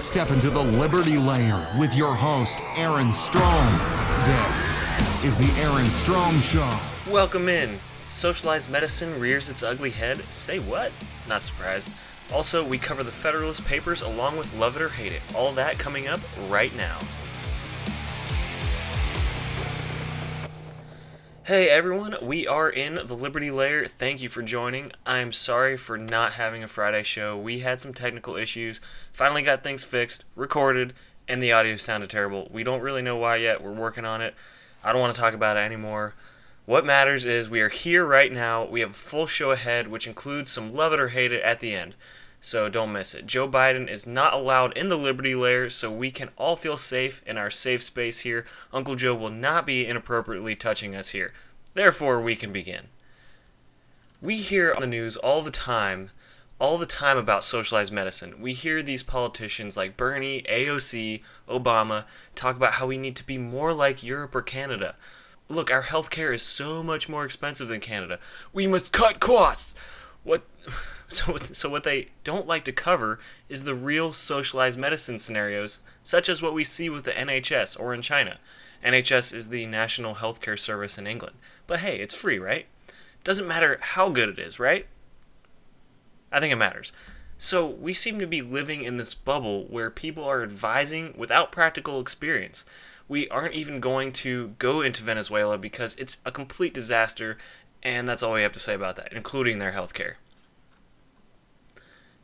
Step into the Liberty Layer with your host, Aaron Strohm. This is the Aaron Strohm Show. Welcome in. Socialized medicine rears its ugly head. Say what? Not surprised. Also, we cover the Federalist Papers along with Love It or Hate It. All that coming up right now. Hey everyone, we are in the Liberty Layer. Thank you for joining. I'm sorry for not having a Friday show. We had some technical issues. Finally got things fixed, recorded, and the audio sounded terrible. We don't really know why yet. We're working on it. I don't want to talk about it anymore. What matters is we are here right now. We have a full show ahead, which includes some love it or hate it at the end. So don't miss it. Joe Biden is not allowed in the Liberty Layer, so we can all feel safe in our safe space here. Uncle Joe will not be inappropriately touching us here. Therefore, we can begin. We hear on the news all the time, all the time about socialized medicine. We hear these politicians like Bernie, AOC, Obama talk about how we need to be more like Europe or Canada. Look, our healthcare is so much more expensive than Canada. We must cut costs. What so so what they don't like to cover is the real socialized medicine scenarios, such as what we see with the NHS or in China. NHS is the National Healthcare Service in England. But hey, it's free, right? Doesn't matter how good it is, right? I think it matters. So we seem to be living in this bubble where people are advising without practical experience. We aren't even going to go into Venezuela because it's a complete disaster, and that's all we have to say about that, including their healthcare.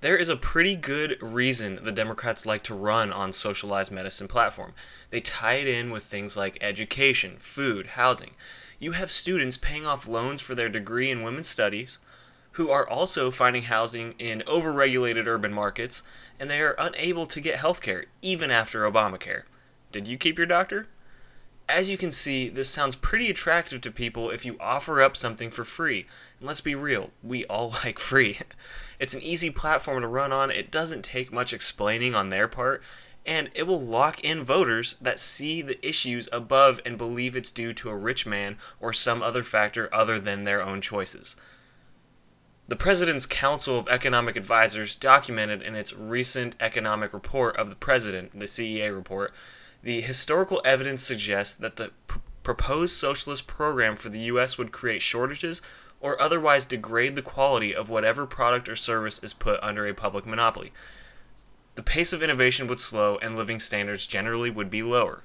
There is a pretty good reason the Democrats like to run on socialized medicine platform. They tie it in with things like education, food, housing. You have students paying off loans for their degree in women's studies who are also finding housing in overregulated urban markets and they are unable to get health care even after Obamacare. Did you keep your doctor? As you can see, this sounds pretty attractive to people if you offer up something for free. And let's be real, we all like free. It's an easy platform to run on, it doesn't take much explaining on their part, and it will lock in voters that see the issues above and believe it's due to a rich man or some other factor other than their own choices. The President's Council of Economic Advisors documented in its recent economic report of the President, the CEA report, the historical evidence suggests that the pr- proposed socialist program for the U.S. would create shortages or otherwise degrade the quality of whatever product or service is put under a public monopoly. The pace of innovation would slow and living standards generally would be lower.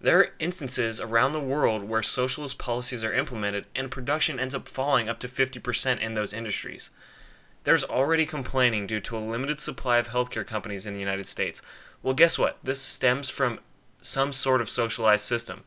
There are instances around the world where socialist policies are implemented and production ends up falling up to 50% in those industries. There's already complaining due to a limited supply of healthcare companies in the United States. Well, guess what? This stems from some sort of socialized system,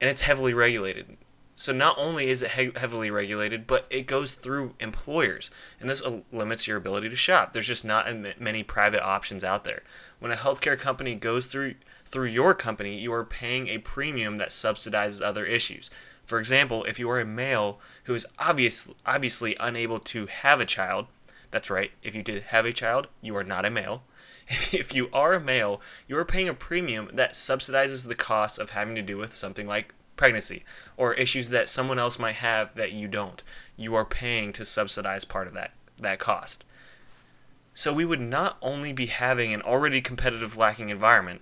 and it's heavily regulated. So not only is it he- heavily regulated, but it goes through employers, and this uh, limits your ability to shop. There's just not many private options out there. When a healthcare company goes through through your company, you are paying a premium that subsidizes other issues. For example, if you are a male who is obvious, obviously unable to have a child, that's right, if you did have a child, you are not a male. If you are a male, you are paying a premium that subsidizes the cost of having to do with something like pregnancy or issues that someone else might have that you don't. You are paying to subsidize part of that, that cost. So we would not only be having an already competitive lacking environment,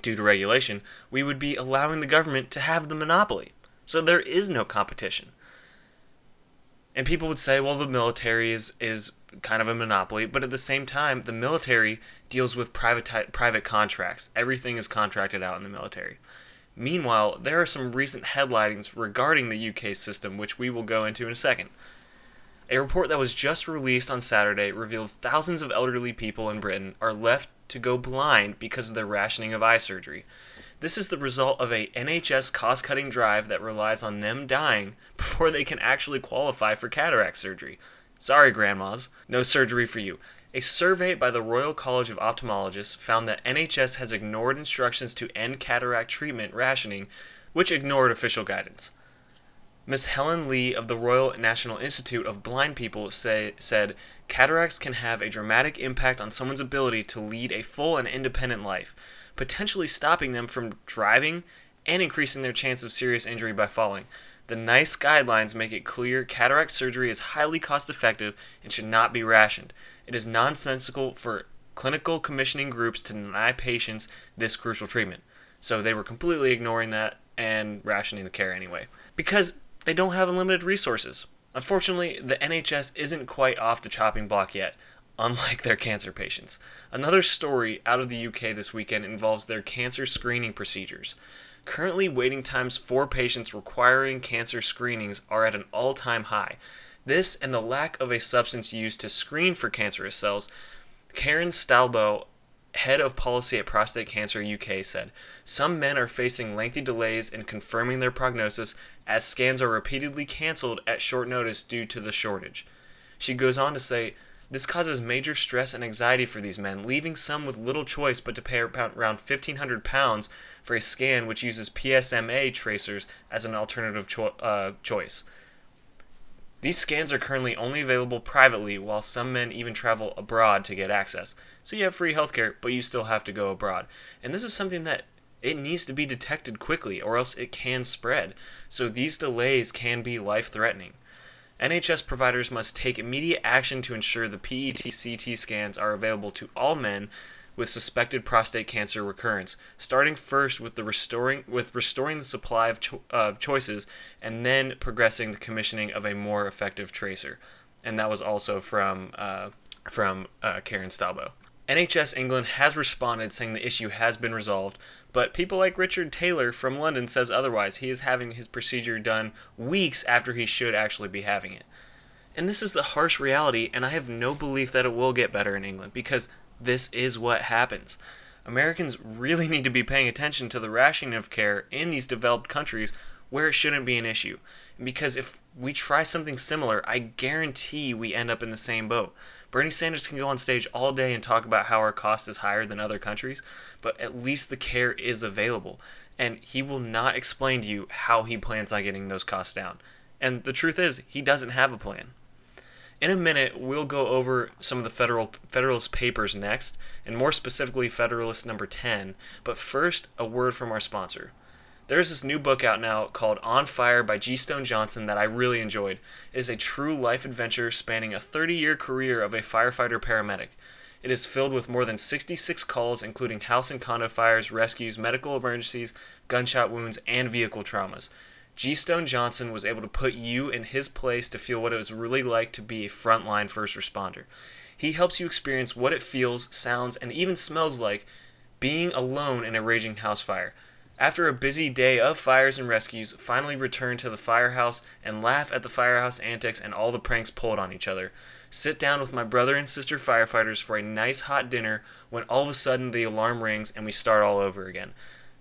due to regulation, we would be allowing the government to have the monopoly. So there is no competition. And people would say, well, the military is, is kind of a monopoly, but at the same time, the military deals with private, private contracts. Everything is contracted out in the military. Meanwhile, there are some recent headlines regarding the UK system, which we will go into in a second. A report that was just released on Saturday revealed thousands of elderly people in Britain are left to go blind because of their rationing of eye surgery. This is the result of a NHS cost-cutting drive that relies on them dying before they can actually qualify for cataract surgery. Sorry, grandmas, no surgery for you. A survey by the Royal College of Ophthalmologists found that NHS has ignored instructions to end cataract treatment rationing, which ignored official guidance. Ms. Helen Lee of the Royal National Institute of Blind People say, said cataracts can have a dramatic impact on someone's ability to lead a full and independent life, potentially stopping them from driving and increasing their chance of serious injury by falling. The NICE guidelines make it clear cataract surgery is highly cost effective and should not be rationed. It is nonsensical for clinical commissioning groups to deny patients this crucial treatment. So they were completely ignoring that and rationing the care anyway. Because they don't have unlimited resources. Unfortunately, the NHS isn't quite off the chopping block yet, unlike their cancer patients. Another story out of the UK this weekend involves their cancer screening procedures. Currently, waiting times for patients requiring cancer screenings are at an all time high. This and the lack of a substance used to screen for cancerous cells. Karen Stalbow, head of policy at Prostate Cancer UK, said some men are facing lengthy delays in confirming their prognosis as scans are repeatedly cancelled at short notice due to the shortage. She goes on to say, this causes major stress and anxiety for these men, leaving some with little choice but to pay around £1,500 for a scan which uses PSMA tracers as an alternative cho- uh, choice. These scans are currently only available privately, while some men even travel abroad to get access. So you have free healthcare, but you still have to go abroad. And this is something that it needs to be detected quickly, or else it can spread. So these delays can be life threatening. NHS providers must take immediate action to ensure the PET CT scans are available to all men with suspected prostate cancer recurrence, starting first with the restoring with restoring the supply of, cho- of choices and then progressing the commissioning of a more effective tracer. And that was also from uh, from uh, Karen Stalbow. NHS England has responded saying the issue has been resolved, but people like Richard Taylor from London says otherwise. He is having his procedure done weeks after he should actually be having it. And this is the harsh reality, and I have no belief that it will get better in England because this is what happens. Americans really need to be paying attention to the rationing of care in these developed countries where it shouldn't be an issue. Because if we try something similar, I guarantee we end up in the same boat. Bernie Sanders can go on stage all day and talk about how our cost is higher than other countries, but at least the care is available. And he will not explain to you how he plans on getting those costs down. And the truth is, he doesn't have a plan. In a minute, we'll go over some of the federal Federalist Papers next, and more specifically Federalist number 10. But first, a word from our sponsor. There's this new book out now called On Fire by G. Stone Johnson that I really enjoyed. It is a true life adventure spanning a 30 year career of a firefighter paramedic. It is filled with more than 66 calls, including house and condo fires, rescues, medical emergencies, gunshot wounds, and vehicle traumas. G. Stone Johnson was able to put you in his place to feel what it was really like to be a frontline first responder. He helps you experience what it feels, sounds, and even smells like being alone in a raging house fire. After a busy day of fires and rescues, finally return to the firehouse and laugh at the firehouse antics and all the pranks pulled on each other. Sit down with my brother and sister firefighters for a nice hot dinner when all of a sudden the alarm rings and we start all over again.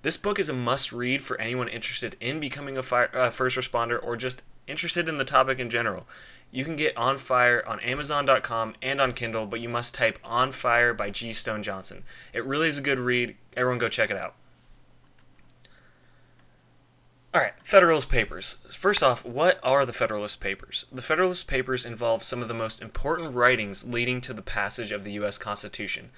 This book is a must read for anyone interested in becoming a fire, uh, first responder or just interested in the topic in general. You can get On Fire on Amazon.com and on Kindle, but you must type On Fire by G. Stone Johnson. It really is a good read. Everyone go check it out. All right, Federalist Papers. First off, what are the Federalist Papers? The Federalist Papers involve some of the most important writings leading to the passage of the U.S. Constitution.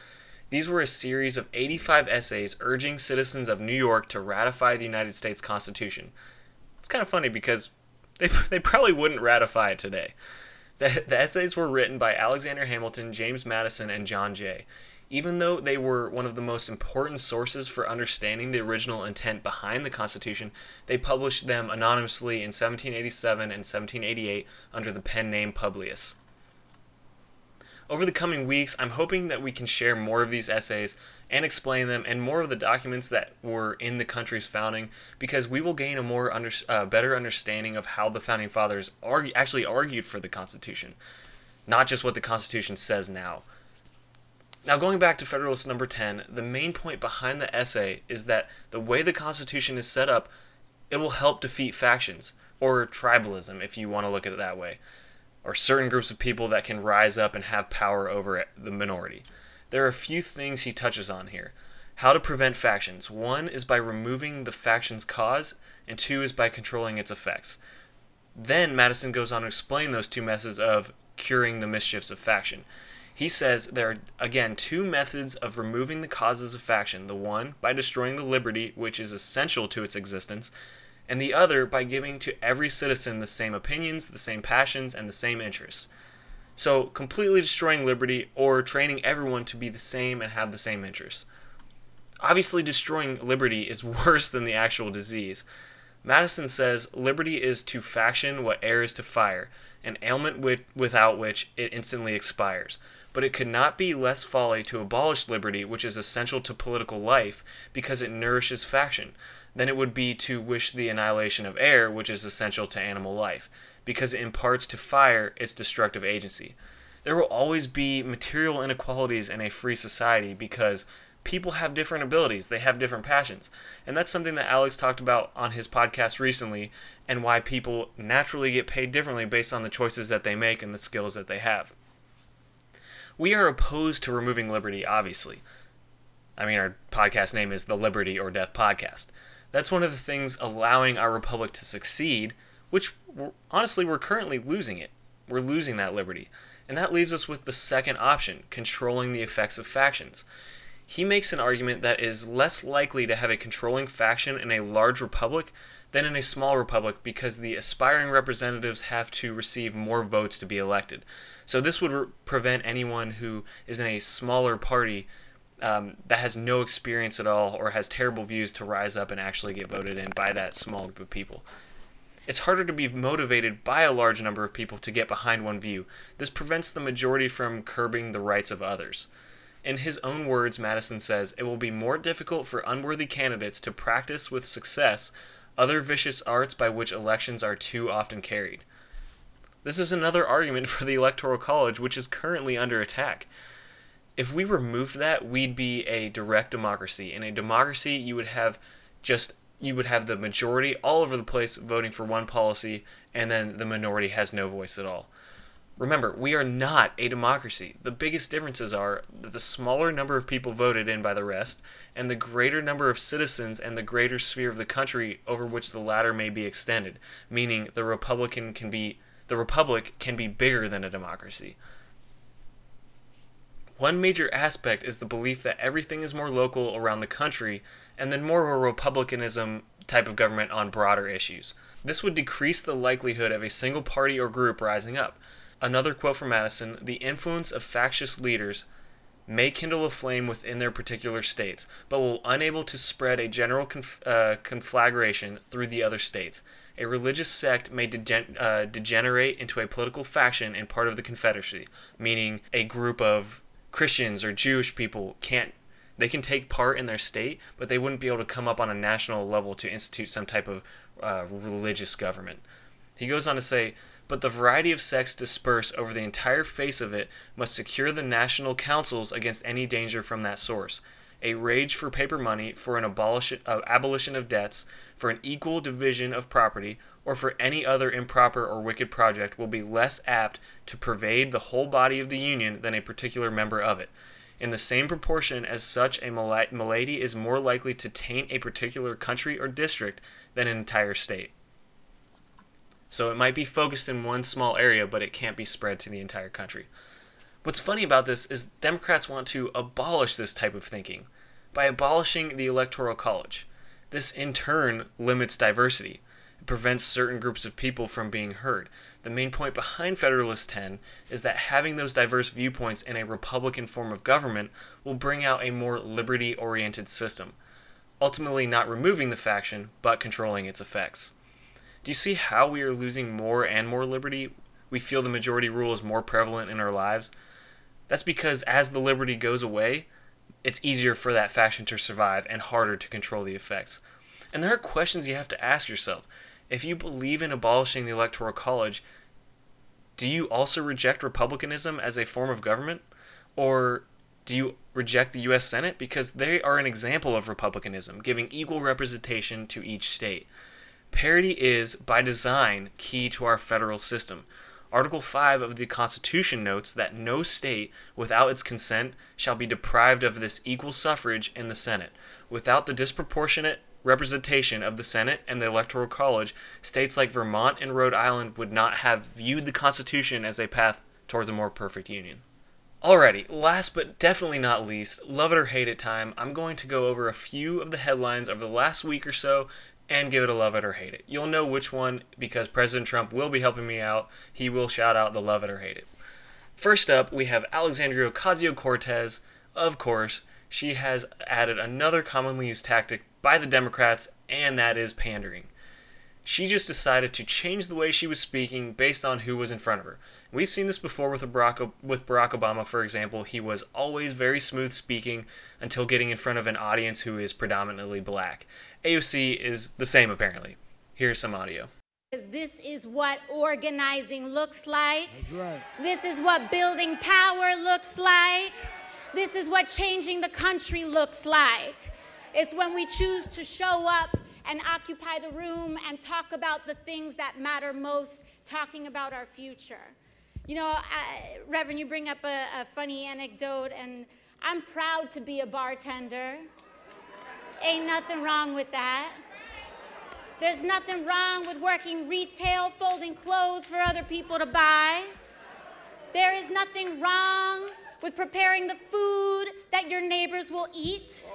These were a series of 85 essays urging citizens of New York to ratify the United States Constitution. It's kind of funny because they, they probably wouldn't ratify it today. The, the essays were written by Alexander Hamilton, James Madison, and John Jay. Even though they were one of the most important sources for understanding the original intent behind the Constitution, they published them anonymously in 1787 and 1788 under the pen name Publius. Over the coming weeks, I'm hoping that we can share more of these essays and explain them and more of the documents that were in the country's founding because we will gain a more under, uh, better understanding of how the founding fathers argue, actually argued for the Constitution, not just what the Constitution says now. Now, going back to Federalist number 10, the main point behind the essay is that the way the Constitution is set up, it will help defeat factions, or tribalism, if you want to look at it that way, or certain groups of people that can rise up and have power over the minority. There are a few things he touches on here. How to prevent factions. One is by removing the faction's cause, and two is by controlling its effects. Then Madison goes on to explain those two methods of curing the mischiefs of faction. He says there are, again, two methods of removing the causes of faction the one by destroying the liberty which is essential to its existence, and the other by giving to every citizen the same opinions, the same passions, and the same interests. So, completely destroying liberty or training everyone to be the same and have the same interests. Obviously, destroying liberty is worse than the actual disease. Madison says liberty is to faction what air is to fire, an ailment with, without which it instantly expires. But it could not be less folly to abolish liberty, which is essential to political life, because it nourishes faction, than it would be to wish the annihilation of air, which is essential to animal life because it imparts to fire its destructive agency. There will always be material inequalities in a free society because people have different abilities, they have different passions. And that's something that Alex talked about on his podcast recently, and why people naturally get paid differently based on the choices that they make and the skills that they have. We are opposed to removing liberty, obviously. I mean, our podcast name is the Liberty or Death Podcast. That's one of the things allowing our republic to succeed which honestly we're currently losing it. We're losing that liberty. And that leaves us with the second option, controlling the effects of factions. He makes an argument that is less likely to have a controlling faction in a large republic than in a small republic because the aspiring representatives have to receive more votes to be elected. So this would re- prevent anyone who is in a smaller party um, that has no experience at all or has terrible views to rise up and actually get voted in by that small group of people. It's harder to be motivated by a large number of people to get behind one view. This prevents the majority from curbing the rights of others. In his own words, Madison says, It will be more difficult for unworthy candidates to practice with success other vicious arts by which elections are too often carried. This is another argument for the Electoral College, which is currently under attack. If we removed that, we'd be a direct democracy. In a democracy, you would have just you would have the majority all over the place voting for one policy, and then the minority has no voice at all. Remember, we are not a democracy. The biggest differences are that the smaller number of people voted in by the rest, and the greater number of citizens and the greater sphere of the country over which the latter may be extended, meaning the Republican can be the republic can be bigger than a democracy. One major aspect is the belief that everything is more local around the country and then more of a republicanism type of government on broader issues. This would decrease the likelihood of a single party or group rising up. Another quote from Madison The influence of factious leaders may kindle a flame within their particular states, but will unable to spread a general conf- uh, conflagration through the other states. A religious sect may degen- uh, degenerate into a political faction in part of the Confederacy, meaning a group of Christians or Jewish people can't they can take part in their state, but they wouldn't be able to come up on a national level to institute some type of uh, religious government. He goes on to say, but the variety of sects dispersed over the entire face of it must secure the national councils against any danger from that source. A rage for paper money, for an abolition, uh, abolition of debts, for an equal division of property, or for any other improper or wicked project will be less apt to pervade the whole body of the Union than a particular member of it in the same proportion as such a malady is more likely to taint a particular country or district than an entire state. So it might be focused in one small area, but it can't be spread to the entire country. What's funny about this is Democrats want to abolish this type of thinking by abolishing the Electoral College. This in turn limits diversity. It prevents certain groups of people from being heard. The main point behind Federalist 10 is that having those diverse viewpoints in a Republican form of government will bring out a more liberty oriented system, ultimately not removing the faction, but controlling its effects. Do you see how we are losing more and more liberty? We feel the majority rule is more prevalent in our lives. That's because as the liberty goes away, it's easier for that faction to survive and harder to control the effects. And there are questions you have to ask yourself if you believe in abolishing the Electoral College, do you also reject republicanism as a form of government? Or do you reject the U.S. Senate? Because they are an example of republicanism, giving equal representation to each state. Parity is, by design, key to our federal system. Article 5 of the Constitution notes that no state, without its consent, shall be deprived of this equal suffrage in the Senate. Without the disproportionate representation of the Senate and the Electoral College, states like Vermont and Rhode Island would not have viewed the Constitution as a path towards a more perfect union. Alrighty, last but definitely not least, love it or hate it time, I'm going to go over a few of the headlines over the last week or so and give it a love it or hate it. You'll know which one because President Trump will be helping me out. He will shout out the love it or hate it. First up, we have Alexandria Ocasio Cortez. Of course, she has added another commonly used tactic by the Democrats, and that is pandering. She just decided to change the way she was speaking based on who was in front of her. We've seen this before with Barack, with Barack Obama, for example. He was always very smooth speaking until getting in front of an audience who is predominantly black. AOC is the same, apparently. Here's some audio. This is what organizing looks like. Right. This is what building power looks like. This is what changing the country looks like. It's when we choose to show up and occupy the room and talk about the things that matter most, talking about our future. You know, I, Reverend, you bring up a, a funny anecdote, and I'm proud to be a bartender. Ain't nothing wrong with that. There's nothing wrong with working retail, folding clothes for other people to buy. There is nothing wrong with preparing the food that your neighbors will eat.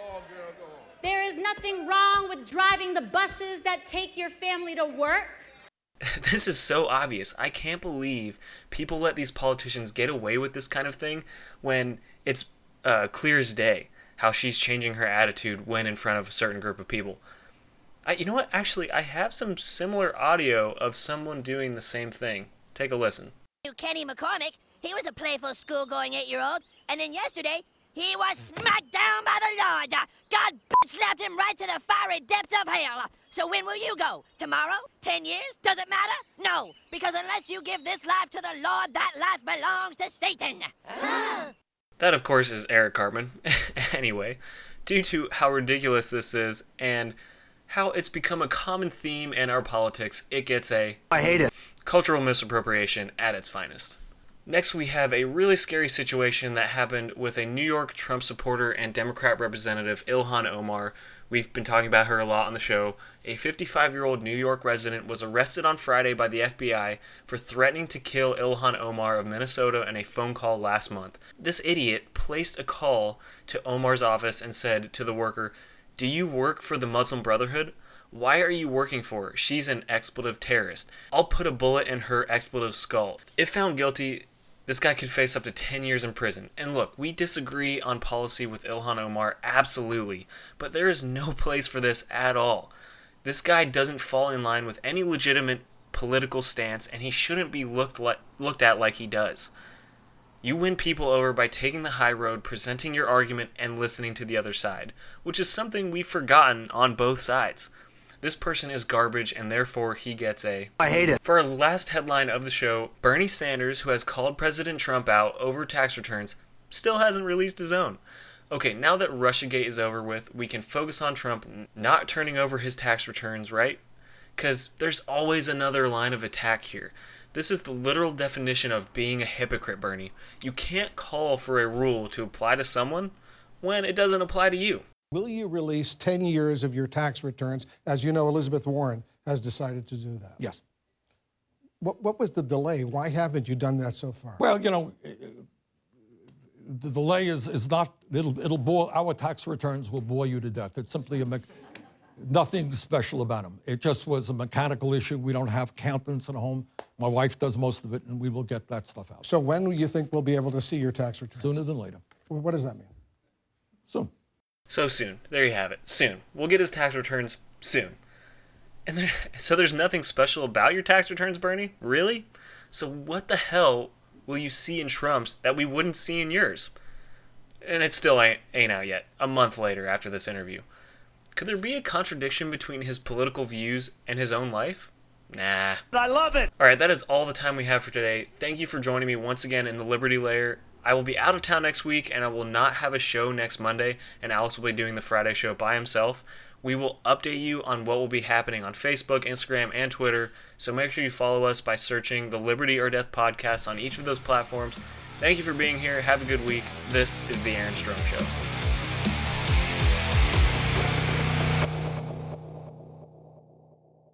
There is nothing wrong with driving the buses that take your family to work. this is so obvious. I can't believe people let these politicians get away with this kind of thing when it's uh, clear as day how she's changing her attitude when in front of a certain group of people. I, you know what? Actually, I have some similar audio of someone doing the same thing. Take a listen. Kenny McCormick, he was a playful school-going eight-year-old, and then yesterday he was smacked down by the Lord. God slapped him right to the fiery depths of hell. So when will you go? Tomorrow? Ten years? Does it matter? No, because unless you give this life to the Lord, that life belongs to Satan. that, of course, is Eric Cartman. anyway, due to how ridiculous this is and how it's become a common theme in our politics, it gets a I hate it. cultural misappropriation at its finest. Next, we have a really scary situation that happened with a New York Trump supporter and Democrat representative, Ilhan Omar. We've been talking about her a lot on the show. A 55 year old New York resident was arrested on Friday by the FBI for threatening to kill Ilhan Omar of Minnesota in a phone call last month. This idiot placed a call to Omar's office and said to the worker, Do you work for the Muslim Brotherhood? Why are you working for her? She's an expletive terrorist. I'll put a bullet in her expletive skull. If found guilty, this guy could face up to 10 years in prison. And look, we disagree on policy with Ilhan Omar, absolutely, but there is no place for this at all. This guy doesn't fall in line with any legitimate political stance, and he shouldn't be looked, le- looked at like he does. You win people over by taking the high road, presenting your argument, and listening to the other side, which is something we've forgotten on both sides. This person is garbage, and therefore he gets a. I hate it. For our last headline of the show, Bernie Sanders, who has called President Trump out over tax returns, still hasn't released his own. Okay, now that Russiagate is over with, we can focus on Trump not turning over his tax returns, right? Because there's always another line of attack here. This is the literal definition of being a hypocrite, Bernie. You can't call for a rule to apply to someone when it doesn't apply to you. Will you release 10 years of your tax returns? As you know, Elizabeth Warren has decided to do that. Yes. What, what was the delay? Why haven't you done that so far? Well, you know, eh, eh, the delay is, is not, it'll, it'll bore, our tax returns will bore you to death. It's simply a, me- nothing special about them. It just was a mechanical issue. We don't have accountants at home. My wife does most of it, and we will get that stuff out so when do you think we'll be able to see your tax returns? sooner than later. Well, What does that mean? Soon. So soon. There you have it. Soon. We'll get his tax returns soon. And there, so there's nothing special about your tax returns, Bernie? Really? So what the hell will you see in Trump's that we wouldn't see in yours? And it still ain't, ain't out yet, a month later after this interview. Could there be a contradiction between his political views and his own life? Nah. I love it. All right, that is all the time we have for today. Thank you for joining me once again in the Liberty Layer. I will be out of town next week and I will not have a show next Monday, and Alex will be doing the Friday show by himself. We will update you on what will be happening on Facebook, Instagram, and Twitter, so make sure you follow us by searching the Liberty or Death podcast on each of those platforms. Thank you for being here. Have a good week. This is The Aaron Strohm Show.